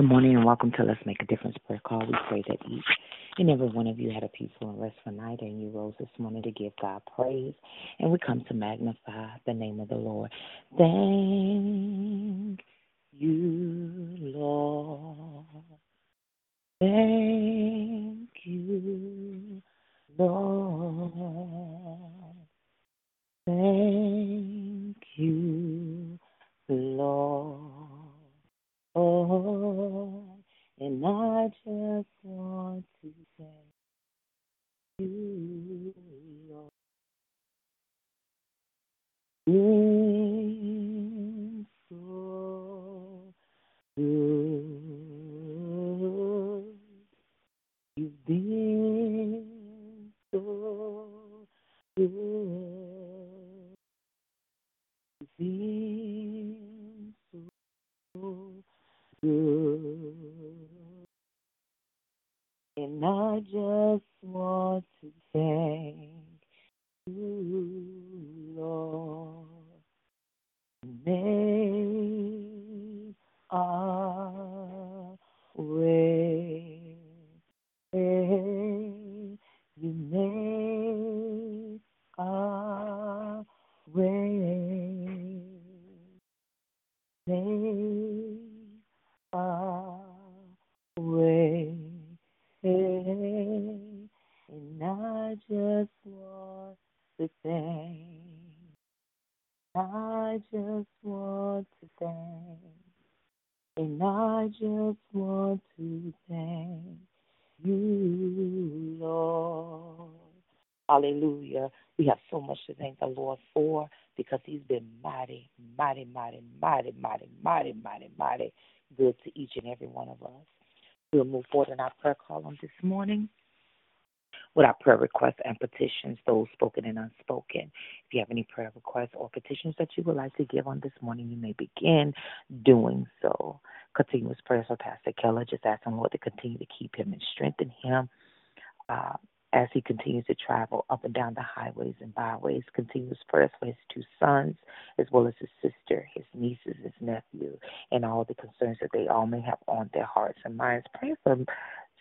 Good morning and welcome to Let's Make a Difference Prayer Call. We pray that each and every one of you had a peaceful and restful night and you rose this morning to give God praise. And we come to magnify the name of the Lord. Thank you, Lord. Thank you, Lord. Thank you, Lord. Oh, and I just want Hallelujah. We have so much to thank the Lord for because He's been mighty, mighty, mighty, mighty, mighty, mighty, mighty, mighty good to each and every one of us. We'll move forward in our prayer column this morning with our prayer requests and petitions, those spoken and unspoken. If you have any prayer requests or petitions that you would like to give on this morning, you may begin doing so. Continuous prayers for Pastor Keller, just asking Lord to continue to keep him and strengthen him. Uh, as he continues to travel up and down the highways and byways, continuous prayers for his two sons, as well as his sister, his nieces, his nephew, and all the concerns that they all may have on their hearts and minds. Pray for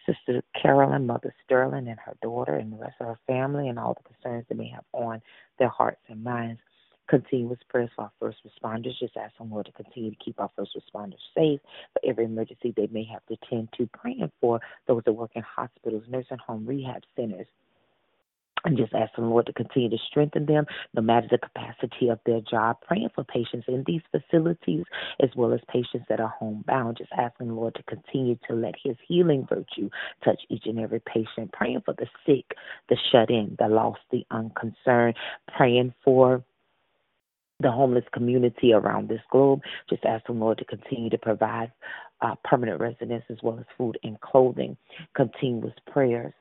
Sister Carolyn, Mother Sterling, and her daughter, and the rest of her family, and all the concerns they may have on their hearts and minds continuous prayers for our first responders. Just ask the Lord to continue to keep our first responders safe for every emergency they may have to tend to. Praying for those that work in hospitals, nursing home, rehab centers. And just ask the Lord to continue to strengthen them no matter the capacity of their job. Praying for patients in these facilities as well as patients that are homebound. Just asking the Lord to continue to let His healing virtue touch each and every patient. Praying for the sick, the shut in, the lost, the unconcerned. Praying for the homeless community around this globe. Just ask the Lord to continue to provide uh, permanent residence as well as food and clothing, continuous prayers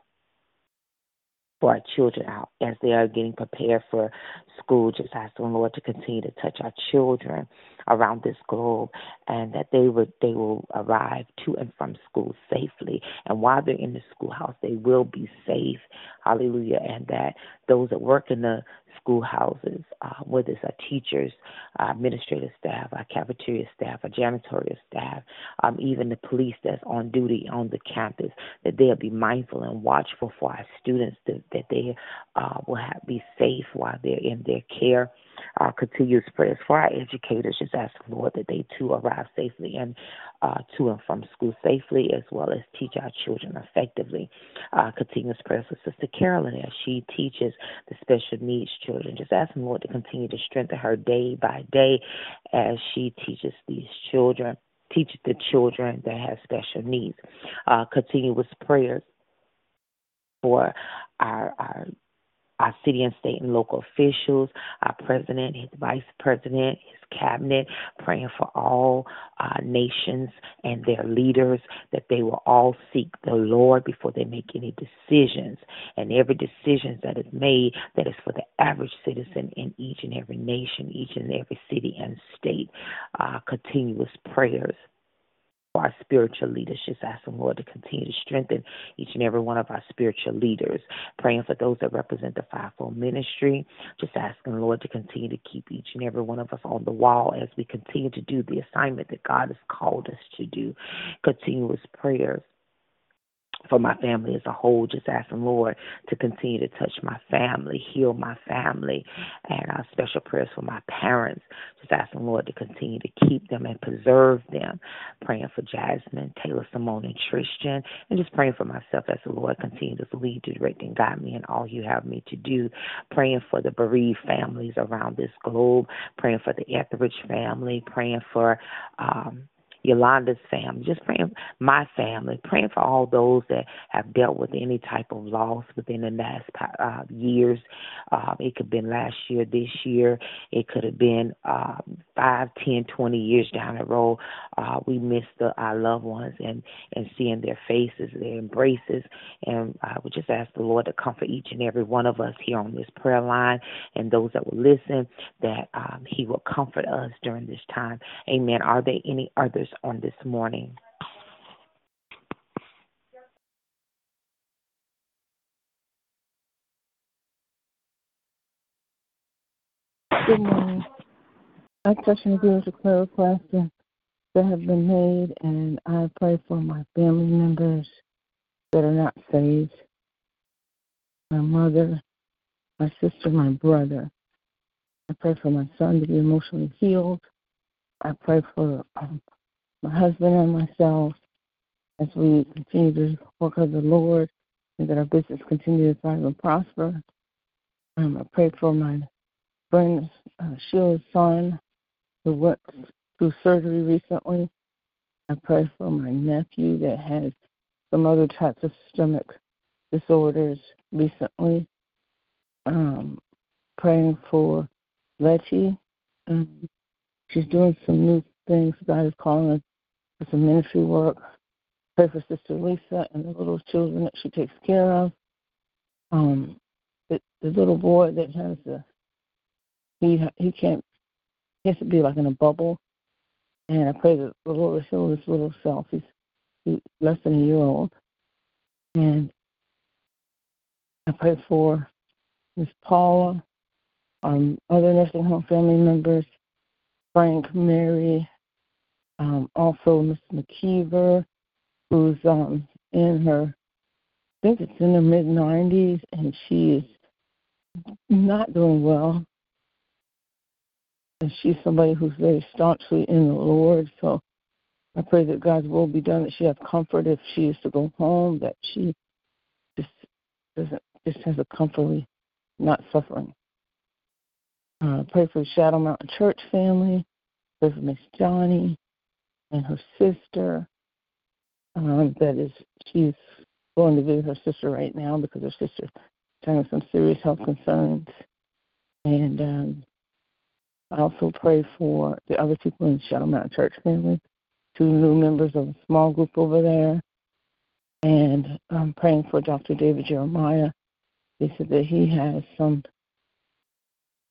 for our children out as they are getting prepared for school. Just ask the Lord to continue to touch our children around this globe and that they would they will arrive to and from school safely. And while they're in the schoolhouse they will be safe. Hallelujah. And that those that work in the schoolhouses, uh, whether it's our teachers, our administrative staff, our cafeteria staff, our janitorial staff, um, even the police that's on duty on the campus, that they'll be mindful and watchful for our students, that, that they uh, will have, be safe while they're in their care. Our continuous prayers for our educators. Just ask the Lord that they too arrive safely and uh, to and from school safely, as well as teach our children effectively. Uh, continuous prayers for Sister Carolyn as she teaches the special needs children. Just ask the Lord to continue to strengthen her day by day as she teaches these children, teach the children that have special needs. Uh, continuous prayers for our, our our city and state and local officials, our president, his vice president, his cabinet, praying for all uh, nations and their leaders that they will all seek the Lord before they make any decisions. And every decision that is made that is for the average citizen in each and every nation, each and every city and state, uh, continuous prayers our spiritual leaders. Just asking, Lord, to continue to strengthen each and every one of our spiritual leaders. Praying for those that represent the fivefold ministry. Just asking, Lord, to continue to keep each and every one of us on the wall as we continue to do the assignment that God has called us to do. Continuous prayers for my family as a whole, just asking Lord to continue to touch my family, heal my family, and uh, special prayers for my parents. Just asking Lord to continue to keep them and preserve them. Praying for Jasmine, Taylor, Simone, and Tristan, and just praying for myself as the Lord continues to lead, direct, and guide me in all you have me to do. Praying for the bereaved families around this globe. Praying for the Etheridge family. Praying for um, Yolanda's family, just praying my family, praying for all those that have dealt with any type of loss within the last uh, years. Um, it could have been last year, this year. It could have been um, five, ten, twenty years down the road. Uh, we miss the, our loved ones and and seeing their faces, their embraces, and I would just ask the Lord to comfort each and every one of us here on this prayer line and those that will listen that um, He will comfort us during this time. Amen. Are there any on this morning? Good morning. Touch and agree with prayer requests that have been made, and I pray for my family members that are not saved my mother, my sister, my brother. I pray for my son to be emotionally healed. I pray for um, my husband and myself as we continue to work of the Lord and that our business continue to thrive and prosper. Um, I pray for my friend uh, Sheila's son who went through surgery recently. I pray for my nephew that has some other types of stomach disorders recently. Um, praying for Letty. Um, she's doing some new things. God is calling her for some ministry work. Pray for Sister Lisa and the little children that she takes care of. Um, the, the little boy that has the he he can't he has to be like in a bubble. And I pray that the Lord will heal this little self. He's, he's less than a year old. And I pray for Miss Paula, um, other nursing home family members, Frank, Mary, um, also Miss McKeever, who's um, in her, I think it's in her mid 90s, and she is not doing well. And she's somebody who's very staunchly in the Lord. So I pray that God's will be done, that she has comfort if she is to go home, that she just doesn't just has a comfortably not suffering. Uh, pray for the Shadow Mountain Church family. Pray for Miss Johnny and her sister. Um, that is, she's going to visit her sister right now because her sister's having some serious health concerns. And um, I also pray for the other people in Shadow Mountain Church family, two new members of a small group over there. And I'm praying for Dr. David Jeremiah. They said that he has some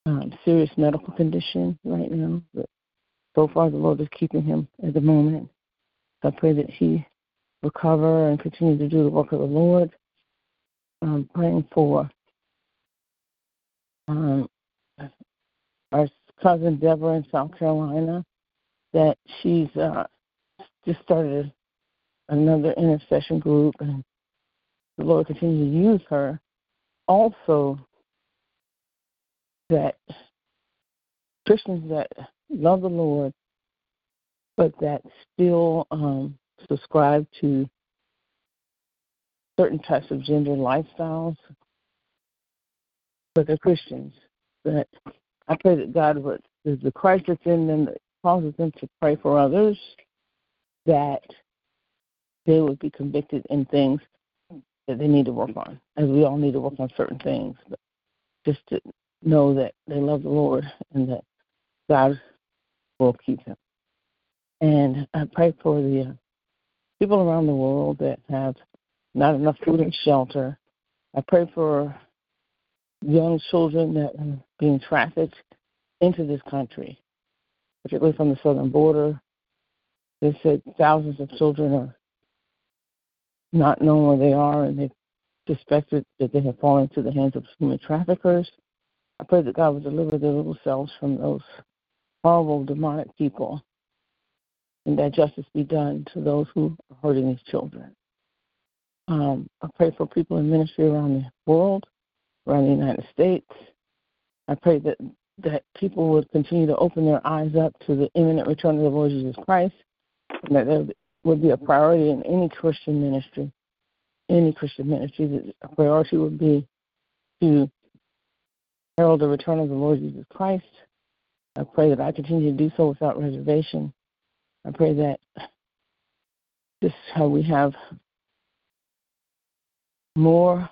um, serious medical condition right now, but so far the Lord is keeping him at the moment. I pray that he recover and continue to do the work of the Lord. I'm praying for um, our cousin Deborah in South Carolina that she's uh, just started another intercession group, and the Lord continue to use her. Also, that Christians that love the Lord, but that still um, subscribe to certain types of gender lifestyles, but they're Christians. That I pray that God would, the Christ that's in them that causes them to pray for others, that they would be convicted in things that they need to work on, as we all need to work on certain things. But just to know that they love the Lord and that God will keep them. And I pray for the uh, people around the world that have not enough food and shelter. I pray for young children that are being trafficked into this country, particularly from the southern border. They said thousands of children are not knowing where they are and they suspected that they have fallen into the hands of human traffickers. I pray that God would deliver their little selves from those horrible demonic people and that justice be done to those who are hurting these children. Um, I pray for people in ministry around the world, around the United States. I pray that that people would continue to open their eyes up to the imminent return of the Lord Jesus Christ, and that there would be a priority in any Christian ministry, any Christian ministry, that a priority would be to herald the return of the Lord Jesus Christ. I pray that I continue to do so without reservation. I pray that this is how we have more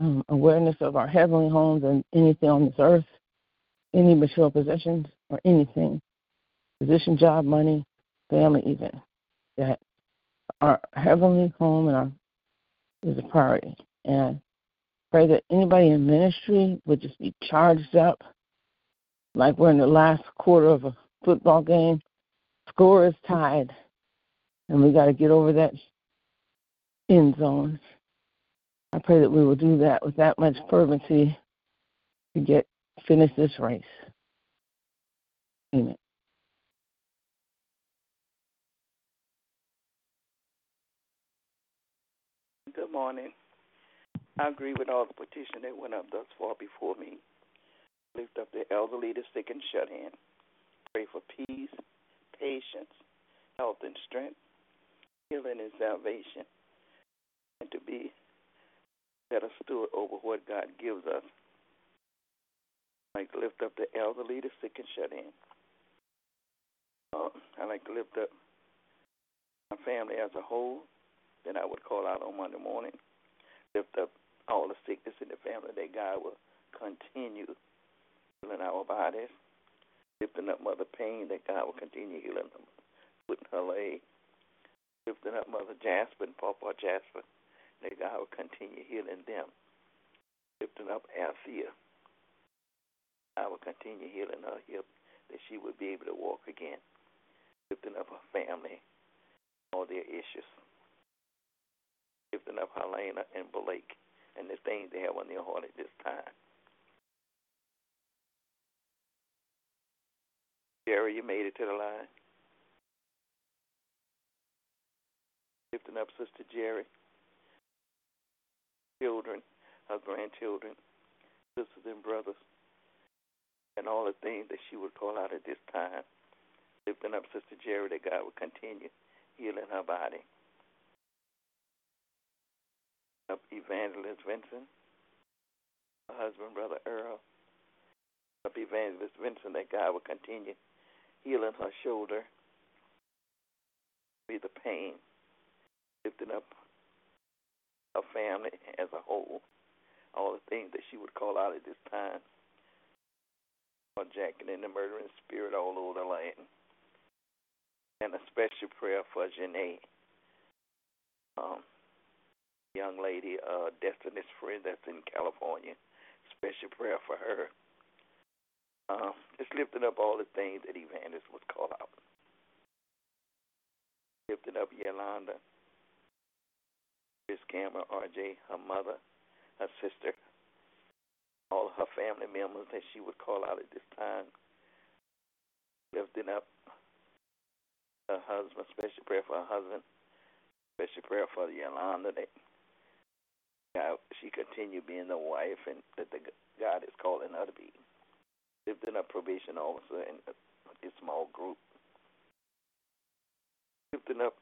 um, awareness of our heavenly home than anything on this earth, any material possessions or anything, position, job, money, family, even. That our heavenly home and our is a priority. And pray that anybody in ministry would just be charged up, like we're in the last quarter of a football game. Score is tied, and we got to get over that end zone I pray that we will do that with that much fervency to get finish this race. Amen. Good morning. I agree with all the petition that went up thus far before me. Lift up the elderly, the sick, and shut in. Pray for peace, patience, health, and strength, healing and salvation, and to be better steward over what God gives us. I like to lift up the elderly, the sick, and shut in. Uh, I like to lift up my family as a whole. Then I would call out on Monday morning. Lift up all the sickness in the family that God will continue healing our bodies. Lifting up Mother Pain that God will continue healing them, putting her leg. Lifting up Mother Jasper and Papa Jasper that God will continue healing them. Lifting up Althea. I will continue healing her hip that she would be able to walk again. Lifting up her family, all their issues. Lifting up Helena and Blake and the things they have on their heart at this time. Jerry, you made it to the line. Lifting up Sister Jerry children, her grandchildren, sisters and brothers, and all the things that she would call out at this time. Lifting up Sister Jerry that God would continue healing her body. Up Evangelist Vincent, her husband, Brother Earl. Up Evangelist Vincent that God would continue healing her shoulder, be the pain. Lifting up her family as a whole, all the things that she would call out at this time. Jacking in the murdering spirit all over the land. And a special prayer for Janae, um, young lady, uh, Destiny's friend that's in California. Special prayer for her. Um, just lifting up all the things that Evangelist was call out. Lifting up Yolanda Chris Cameron, RJ, her mother, her sister, all her family members that she would call out at this time. Lifting up her husband, special prayer for her husband, special prayer for Yolanda that God, she continue being the wife and that the God is calling her to be. Lifting up probation officer in a, a small group. Lifting up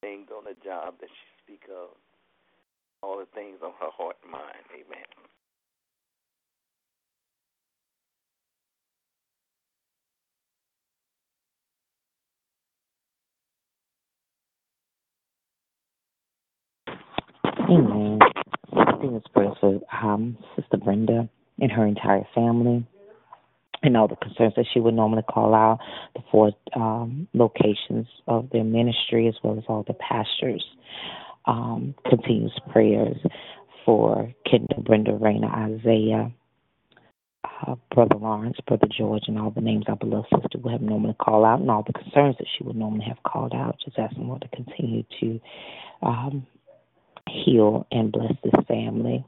things on the job that she speak of all the things on her heart and mind. Amen. Amen. I think it's prayer um, Sister Brenda and her entire family and all the concerns that she would normally call out, the four um, locations of their ministry, as well as all the pastors um, continues prayers for Kendall, Brenda, Raina, Isaiah, uh, Brother Lawrence, Brother George, and all the names our beloved sister would have normally called out, and all the concerns that she would normally have called out. Just asking Lord to continue to um, heal and bless this family.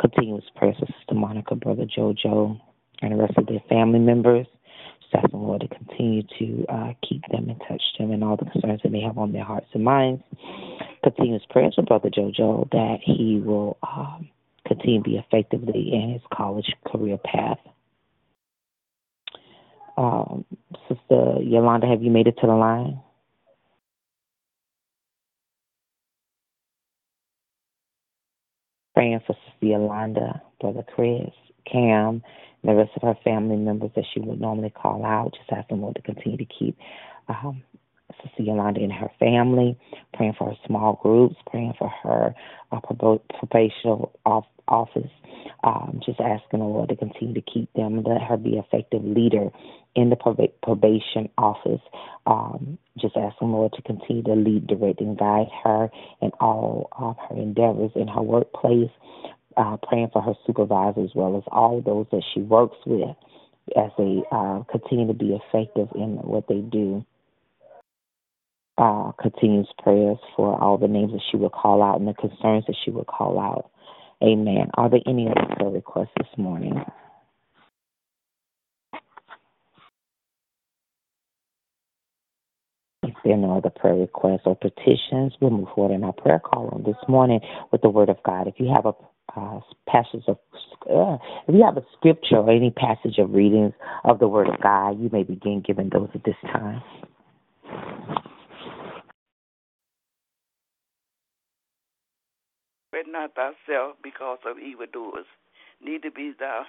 Continuous prayers for Sister Monica, Brother JoJo, and the rest of their family members. Just asking Lord to continue to uh, keep them and touch them and all the concerns that they have on their hearts and minds. Continuous prayers for Brother JoJo that he will. Um, continue to be effectively in his college career path. Um, Sister Yolanda, have you made it to the line? Praying for Sister Yolanda, Brother Chris, Cam, and the rest of her family members that she would normally call out. Just asking Lord to continue to keep um, Sister Yolanda and her family, praying for her small groups, praying for her uh, probational off, office. Um, just asking the Lord to continue to keep them, let her be effective leader in the probation office. Um, just asking the Lord to continue to lead, direct, and guide her in all of her endeavors in her workplace. Uh, praying for her supervisor as well as all those that she works with as they uh, continue to be effective in what they do uh, continues prayers for all the names that she would call out and the concerns that she would call out. Amen. Are there any other prayer requests this morning? If there are no other prayer requests or petitions, we'll move forward in our prayer call on this morning with the Word of God. If you have a uh, passage of, uh, if you have a scripture or any passage of readings of the Word of God, you may begin giving those at this time. Fret not thyself because of evildoers, neither be thou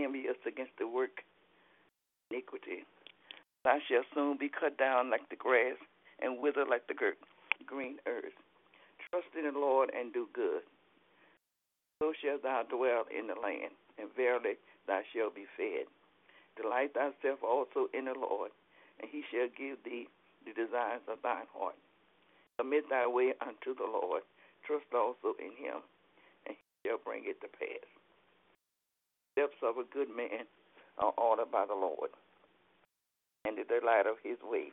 envious against the work iniquity. Thou shalt soon be cut down like the grass and wither like the green earth. Trust in the Lord and do good. So shalt thou dwell in the land, and verily thou shalt be fed. Delight thyself also in the Lord, and he shall give thee the desires of thine heart. Commit thy way unto the Lord Trust also in him, and he shall bring it to pass. The steps of a good man are ordered by the Lord, and the delight of his ways.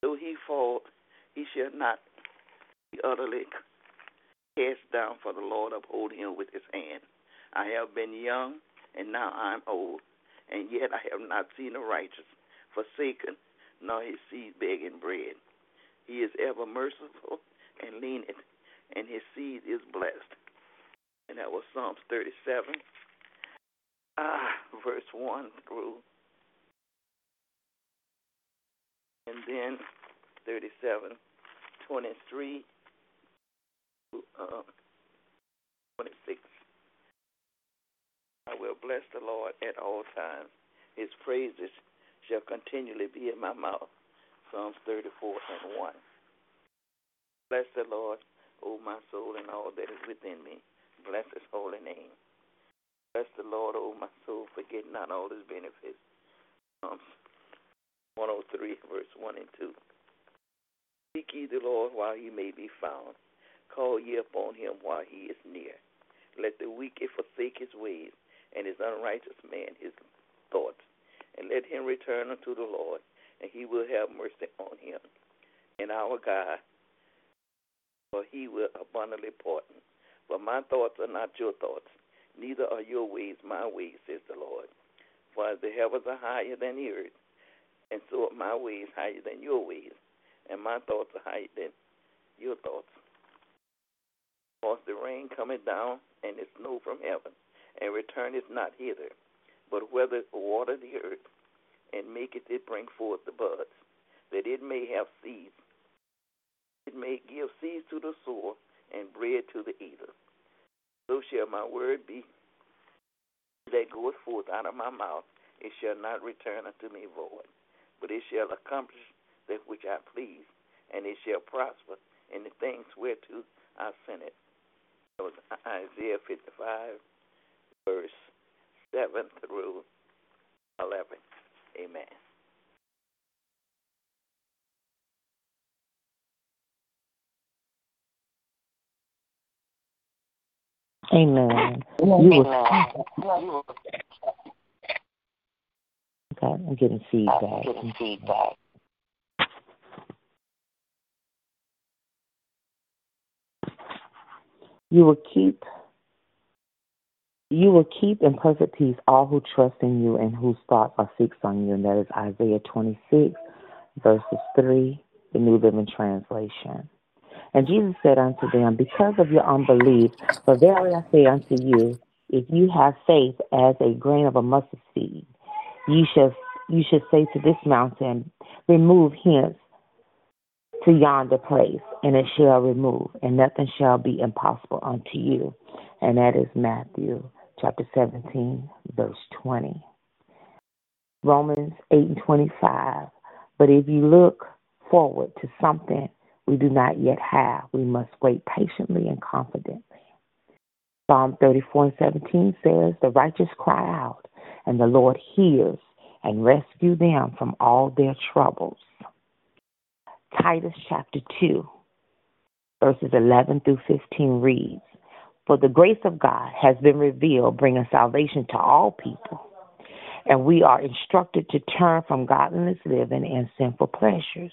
Though he fall, he shall not be utterly cast down, for the Lord uphold him with his hand. I have been young, and now I am old, and yet I have not seen the righteous forsaken, nor his seed begging bread. He is ever merciful and lenient, and his seed is blessed. And that was Psalms 37, ah, verse 1 through. And then 37, 23 uh, 26. I will bless the Lord at all times. His praises shall continually be in my mouth. Psalms 34 and 1. Bless the Lord, O my soul, and all that is within me. Bless his holy name. Bless the Lord, O my soul, forget not all his benefits. Psalms um, 103, verse 1 and 2. Seek ye the Lord while he may be found. Call ye upon him while he is near. Let the wicked forsake his ways, and his unrighteous man his thoughts. And let him return unto the Lord, and he will have mercy on him and our God, for he will abundantly pardon. For my thoughts are not your thoughts, neither are your ways my ways, says the Lord. For as the heavens are higher than the earth, and so are my ways higher than your ways, and my thoughts are higher than your thoughts. Cause the rain cometh down, and the snow from heaven, and returneth not hither, but whether water the earth, and maketh it bring forth the buds, that it may have seeds. It may give seeds to the sower and bread to the eater. So shall my word be that goeth forth out of my mouth. It shall not return unto me void, but it shall accomplish that which I please, and it shall prosper in the things whereto I sent it. That was Isaiah 55, verse 7 through 11. Amen. Amen. You will, okay, I'm getting feedback. I'm getting feedback. You will keep you will keep in perfect peace all who trust in you and whose thoughts are fixed on you. And that is Isaiah 26, verses 3, the New Living Translation. And Jesus said unto them, Because of your unbelief, for verily I say unto you, if you have faith as a grain of a mustard seed, you shall you should say to this mountain, Remove hence to yonder place, and it shall remove, and nothing shall be impossible unto you. And that is Matthew chapter 17, verse 20. Romans 8 and 25. But if you look forward to something we do not yet have, we must wait patiently and confidently. Psalm 34 and 17 says, The righteous cry out, and the Lord hears and rescue them from all their troubles. Titus chapter 2, verses 11 through 15 reads, For the grace of God has been revealed, bringing salvation to all people. And we are instructed to turn from godless living and sinful pleasures.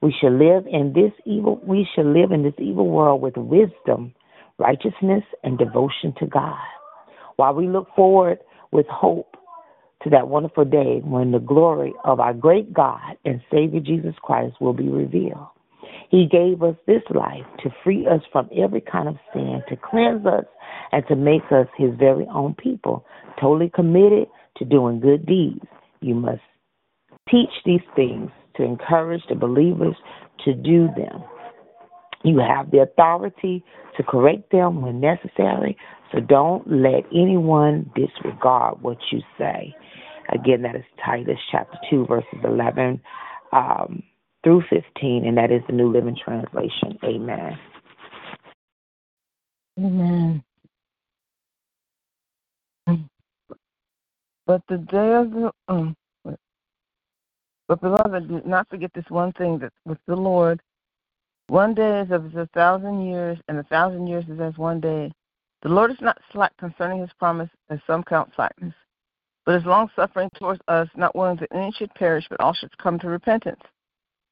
We should live in this evil we should live in this evil world with wisdom, righteousness, and devotion to God. While we look forward with hope to that wonderful day when the glory of our great God and Savior Jesus Christ will be revealed. He gave us this life to free us from every kind of sin, to cleanse us, and to make us His very own people, totally committed to doing good deeds. You must teach these things to encourage the believers to do them. You have the authority to correct them when necessary, so don't let anyone disregard what you say. Again, that is Titus chapter 2, verses 11 um, through 15, and that is the New Living Translation. Amen. Amen. But the day of the um, but beloved, do not forget this one thing that with the Lord, one day is as a thousand years, and a thousand years is as one day. The Lord is not slack concerning his promise, as some count slackness, but is long suffering towards us, not willing that any should perish, but all should come to repentance.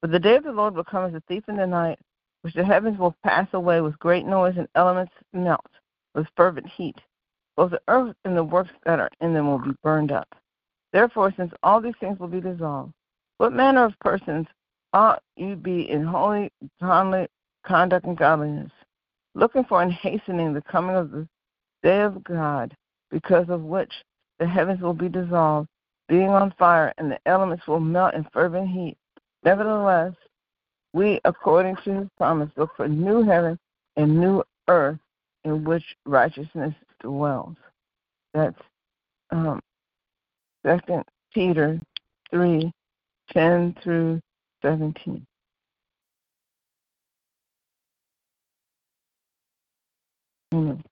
But the day of the Lord will come as a thief in the night, which the heavens will pass away with great noise, and elements melt with fervent heat. Both the earth and the works that are in them will be burned up. Therefore, since all these things will be dissolved, what manner of persons ought you be in holy conduct and godliness, looking for and hastening the coming of the day of God, because of which the heavens will be dissolved, being on fire, and the elements will melt in fervent heat. Nevertheless, we, according to his promise, look for new heaven and new earth in which righteousness dwells. That's um, Second Peter three 10 through 17. Amen.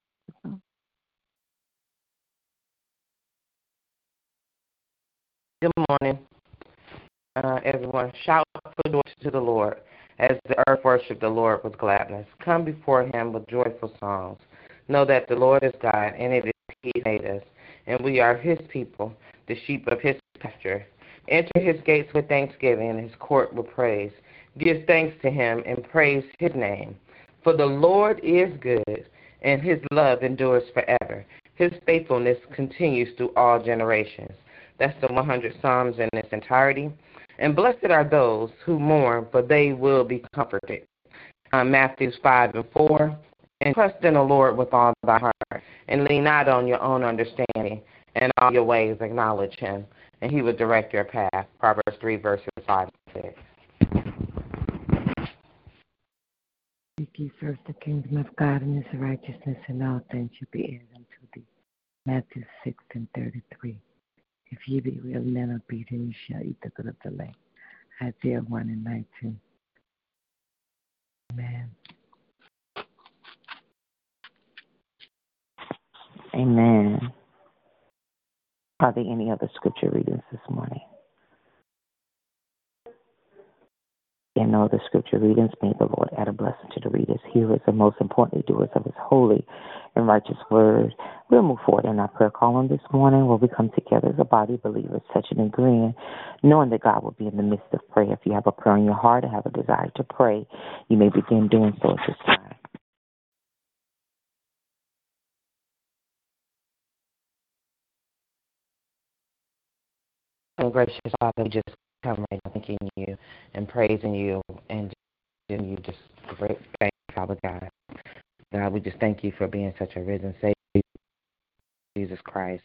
Good morning, uh, everyone. Shout for joy to the Lord as the earth worship the Lord with gladness. Come before him with joyful songs. Know that the Lord is God, and it is He made us, and we are His people, the sheep of His pasture. Enter his gates with thanksgiving and his court with praise. Give thanks to him and praise his name. For the Lord is good, and his love endures forever. His faithfulness continues through all generations. That's the 100 Psalms in its entirety. And blessed are those who mourn, for they will be comforted. Uh, Matthews 5 and 4. And trust in the Lord with all thy heart, and lean not on your own understanding. In all your ways acknowledge him, and he will direct your path. Proverbs 3, verses 5 and 6. Seek ye first the kingdom of God and his righteousness, and all things shall be added unto thee. Matthew 6 and 33. If ye be willing and obedient, ye shall eat the good of the land. Isaiah 1 and 19. Amen. Amen. Are there any other scripture readings this morning? there are the scripture readings, may the Lord add a blessing to the readers, hearers, and most importantly, doers of his holy and righteous word. We'll move forward in our prayer column this morning where we come together as a body of believers, touching and agreeing, knowing that God will be in the midst of prayer. If you have a prayer in your heart or have a desire to pray, you may begin doing so at this time. Oh, gracious Father, we just come right now thanking you and praising you and giving you just great thanks, Father God. God, we just thank you for being such a risen Savior, Jesus Christ.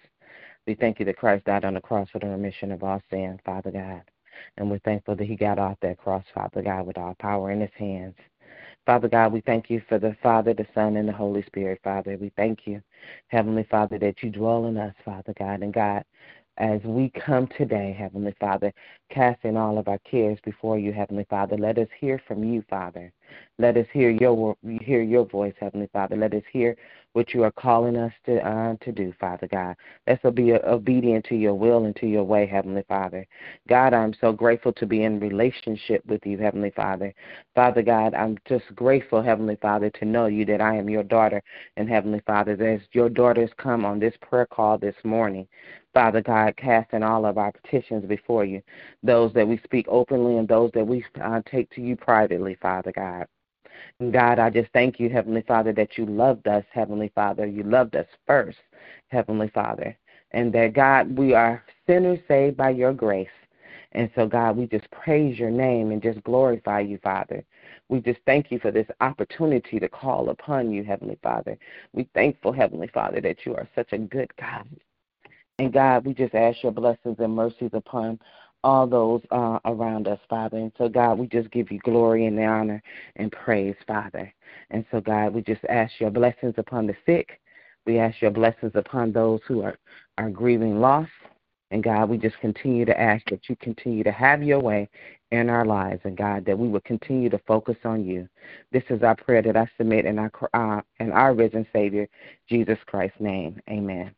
We thank you that Christ died on the cross for the remission of our sin, Father God. And we're thankful that he got off that cross, Father God, with all power in his hands. Father God, we thank you for the Father, the Son, and the Holy Spirit, Father. We thank you, Heavenly Father, that you dwell in us, Father God. And God, as we come today, Heavenly Father, casting all of our cares before you, Heavenly Father, let us hear from you, Father. Let us hear your hear your voice, Heavenly Father. Let us hear what you are calling us to uh, to do, Father God. Let's be obedient to your will and to your way, Heavenly Father. God, I'm so grateful to be in relationship with you, Heavenly Father. Father God, I'm just grateful, Heavenly Father, to know you that I am your daughter, and Heavenly Father, as your daughters come on this prayer call this morning. Father God, casting all of our petitions before you, those that we speak openly and those that we uh, take to you privately, Father God. And God, I just thank you, Heavenly Father, that you loved us, Heavenly Father. You loved us first, Heavenly Father. And that, God, we are sinners saved by your grace. And so, God, we just praise your name and just glorify you, Father. We just thank you for this opportunity to call upon you, Heavenly Father. We thankful, Heavenly Father, that you are such a good God. And God, we just ask your blessings and mercies upon all those uh, around us, Father. And so, God, we just give you glory and honor and praise, Father. And so, God, we just ask your blessings upon the sick. We ask your blessings upon those who are, are grieving loss. And God, we just continue to ask that you continue to have your way in our lives, and God, that we will continue to focus on you. This is our prayer that I submit in our uh, in our risen Savior, Jesus Christ's name. Amen.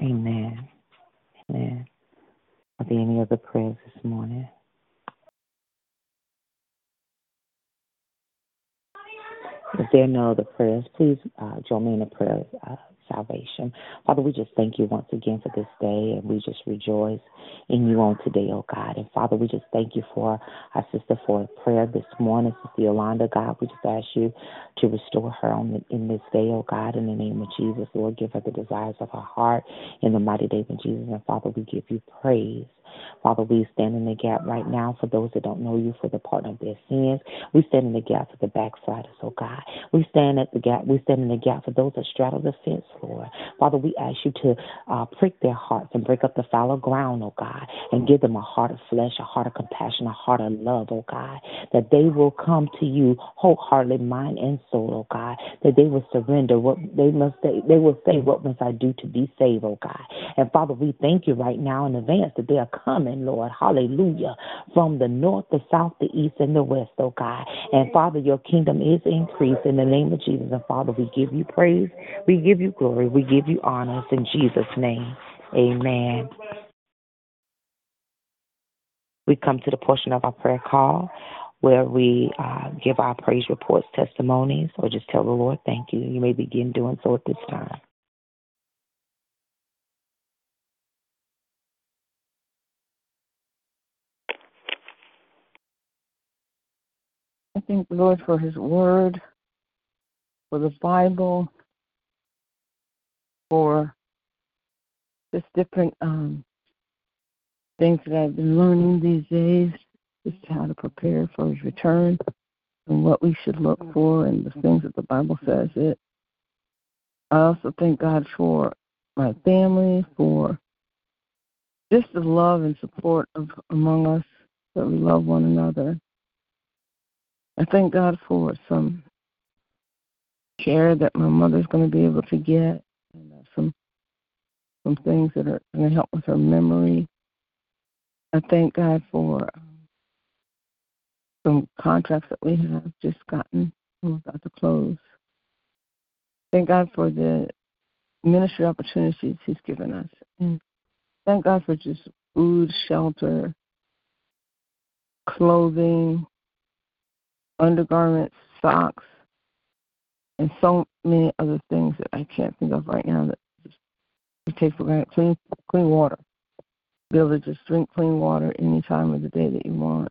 Amen. Amen. Are there any other prayers this morning? If there are no other prayers, please uh, join me in a prayer uh, salvation. Father, we just thank you once again for this day, and we just rejoice in you on today, oh God. And Father, we just thank you for our sister for prayer this morning, Sister Yolanda, God. We just ask you to restore her on in this day, oh God, in the name of Jesus. Lord, give her the desires of her heart in the mighty name of Jesus. And Father, we give you praise. Father, we stand in the gap right now for those that don't know you for the pardon of their sins. We stand in the gap for the backsliders, oh God. We stand at the gap. We stand in the gap for those that straddle the fence, Lord. Father, we ask you to uh, prick their hearts and break up the fallow ground, oh God, and give them a heart of flesh, a heart of compassion, a heart of love, oh God, that they will come to you wholeheartedly, mind and soul, oh God, that they will surrender what they must say. They will say, What must I do to be saved, oh God? And Father, we thank you right now in advance that they are coming, Lord, hallelujah, from the north, the south, the east, and the west, oh God. And Father, your kingdom is increased in the name of Jesus. And Father, we give you praise, we give you glory, we give you honors in Jesus' name. Amen. We come to the portion of our prayer call where we uh, give our praise reports, testimonies, or just tell the Lord thank you. You may begin doing so at this time. I thank the Lord for His Word, for the Bible, for just different um, things that I've been learning these days, just how to prepare for His return and what we should look for and the things that the Bible says it. I also thank God for my family, for just the love and support of among us that we love one another. I thank God for some care that my mother's going to be able to get, and uh, some some things that are going to help with her memory. I thank God for um, some contracts that we have just gotten. We're about to close. Thank God for the ministry opportunities He's given us. And Thank God for just food, shelter, clothing, undergarments, socks, and so many other things that I can't think of right now that we take for granted. Clean, clean water. Be able to just drink clean water any time of the day that you want.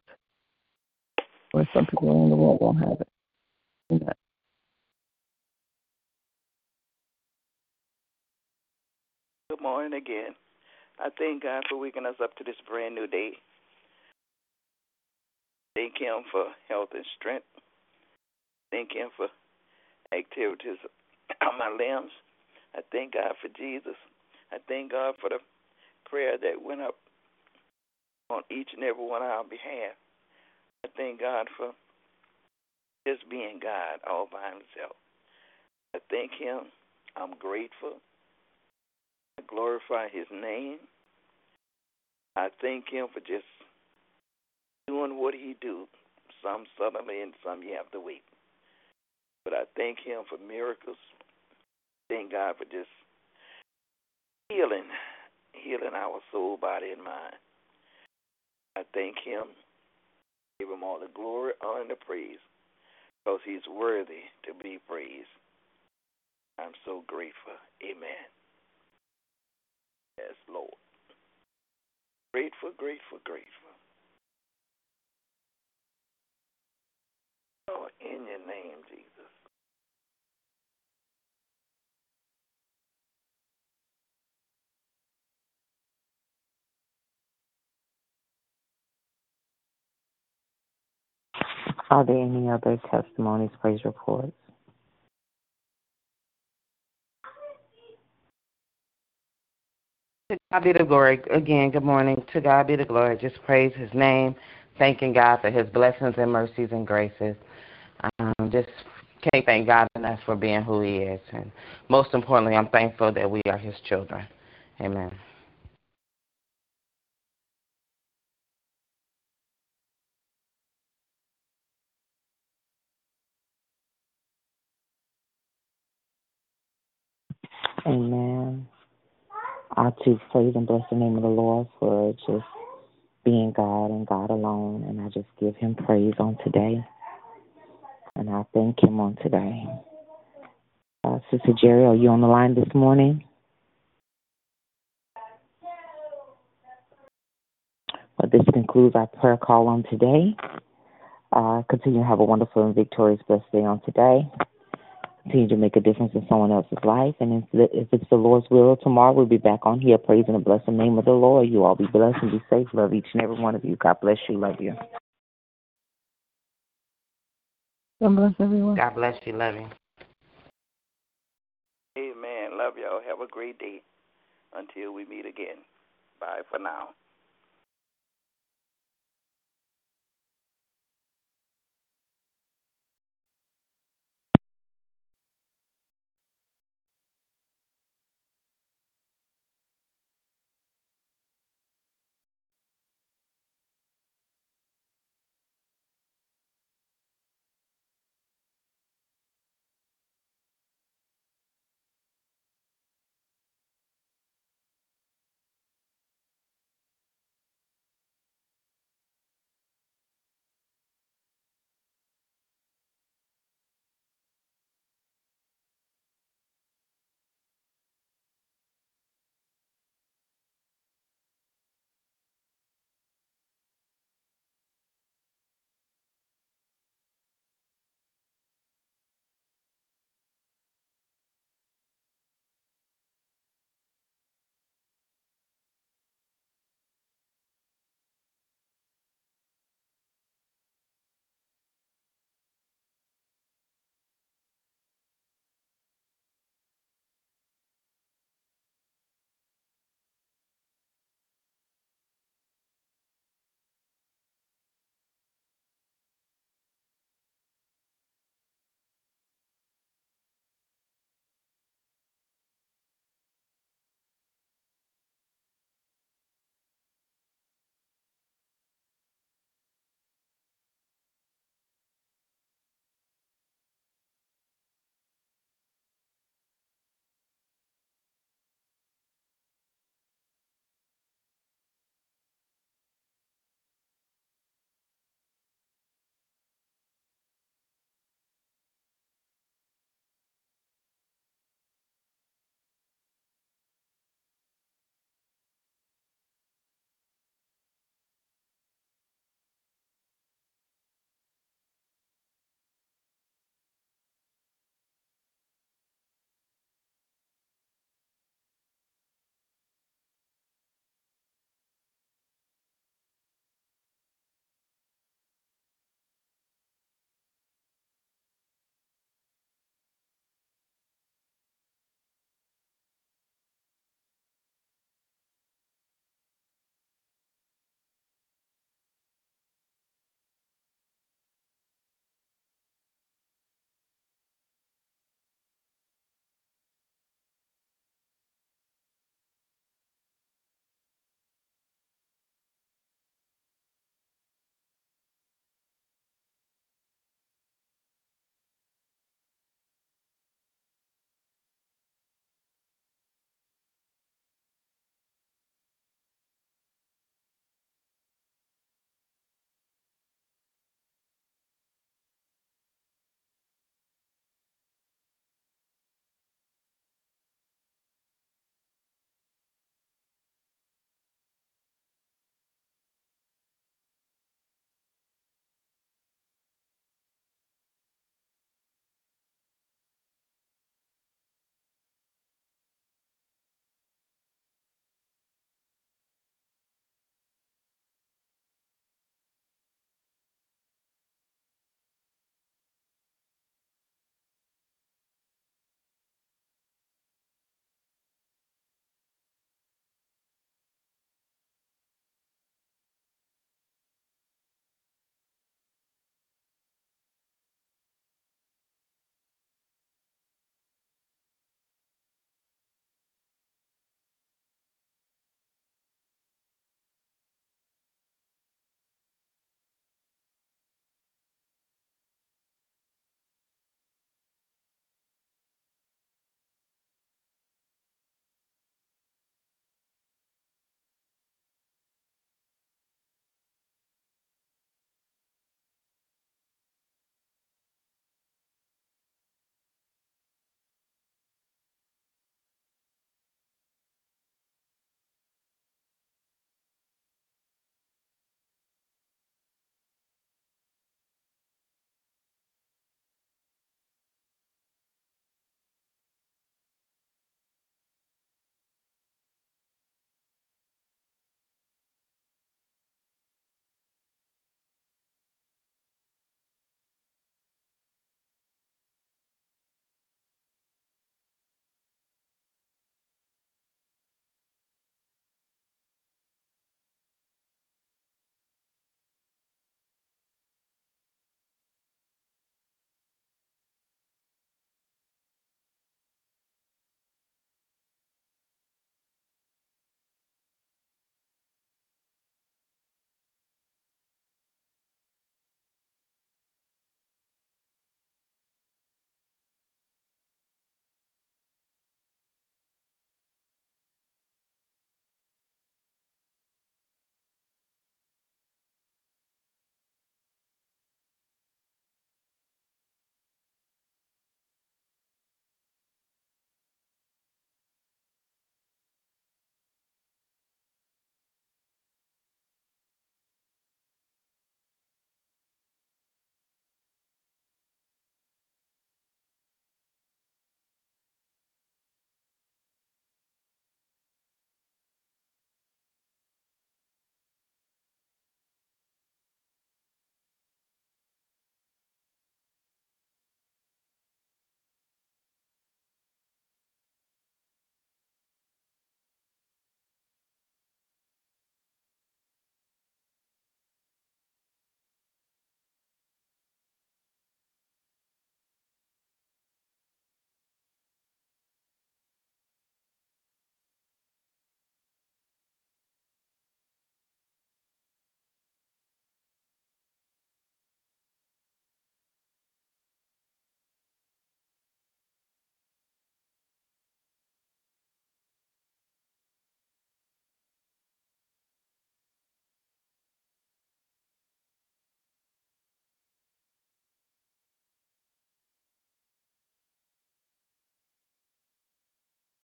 Or some people around the world won't have it. And that Good morning again. I thank God for waking us up to this brand new day. Thank Him for health and strength. Thank Him for activities on my limbs. I thank God for Jesus. I thank God for the prayer that went up on each and every one of our behalf. I thank God for just being God all by Himself. I thank Him. I'm grateful. I glorify His name. I thank Him for just doing what He do. Some suddenly and some you have to wait. But I thank Him for miracles. Thank God for just healing, healing our soul, body, and mind. I thank Him. Give Him all the glory, honor, and the praise, because He's worthy to be praised. I'm so grateful. Amen. Yes, Lord. Grateful, grateful, grateful. Oh, in your name, Jesus. Are there any other testimonies, praise reports? To God be the glory. Again, good morning. To God be the glory. Just praise His name, thanking God for His blessings and mercies and graces. Um, just can't thank God enough for being who He is. And most importantly, I'm thankful that we are His children. Amen. Amen. I too praise and bless the name of the Lord for just being God and God alone. And I just give him praise on today. And I thank him on today. Uh, Sister Jerry, are you on the line this morning? Well, this concludes our prayer call on today. Uh, continue to have a wonderful and victorious blessed day on today. Continue to make a difference in someone else's life. And if, if it's the Lord's will, tomorrow we'll be back on here praising and blessing the name of the Lord. You all be blessed and be safe. Love each and every one of you. God bless you. Love you. God bless everyone. God bless you. Love you. Amen. Love y'all. Have a great day until we meet again. Bye for now.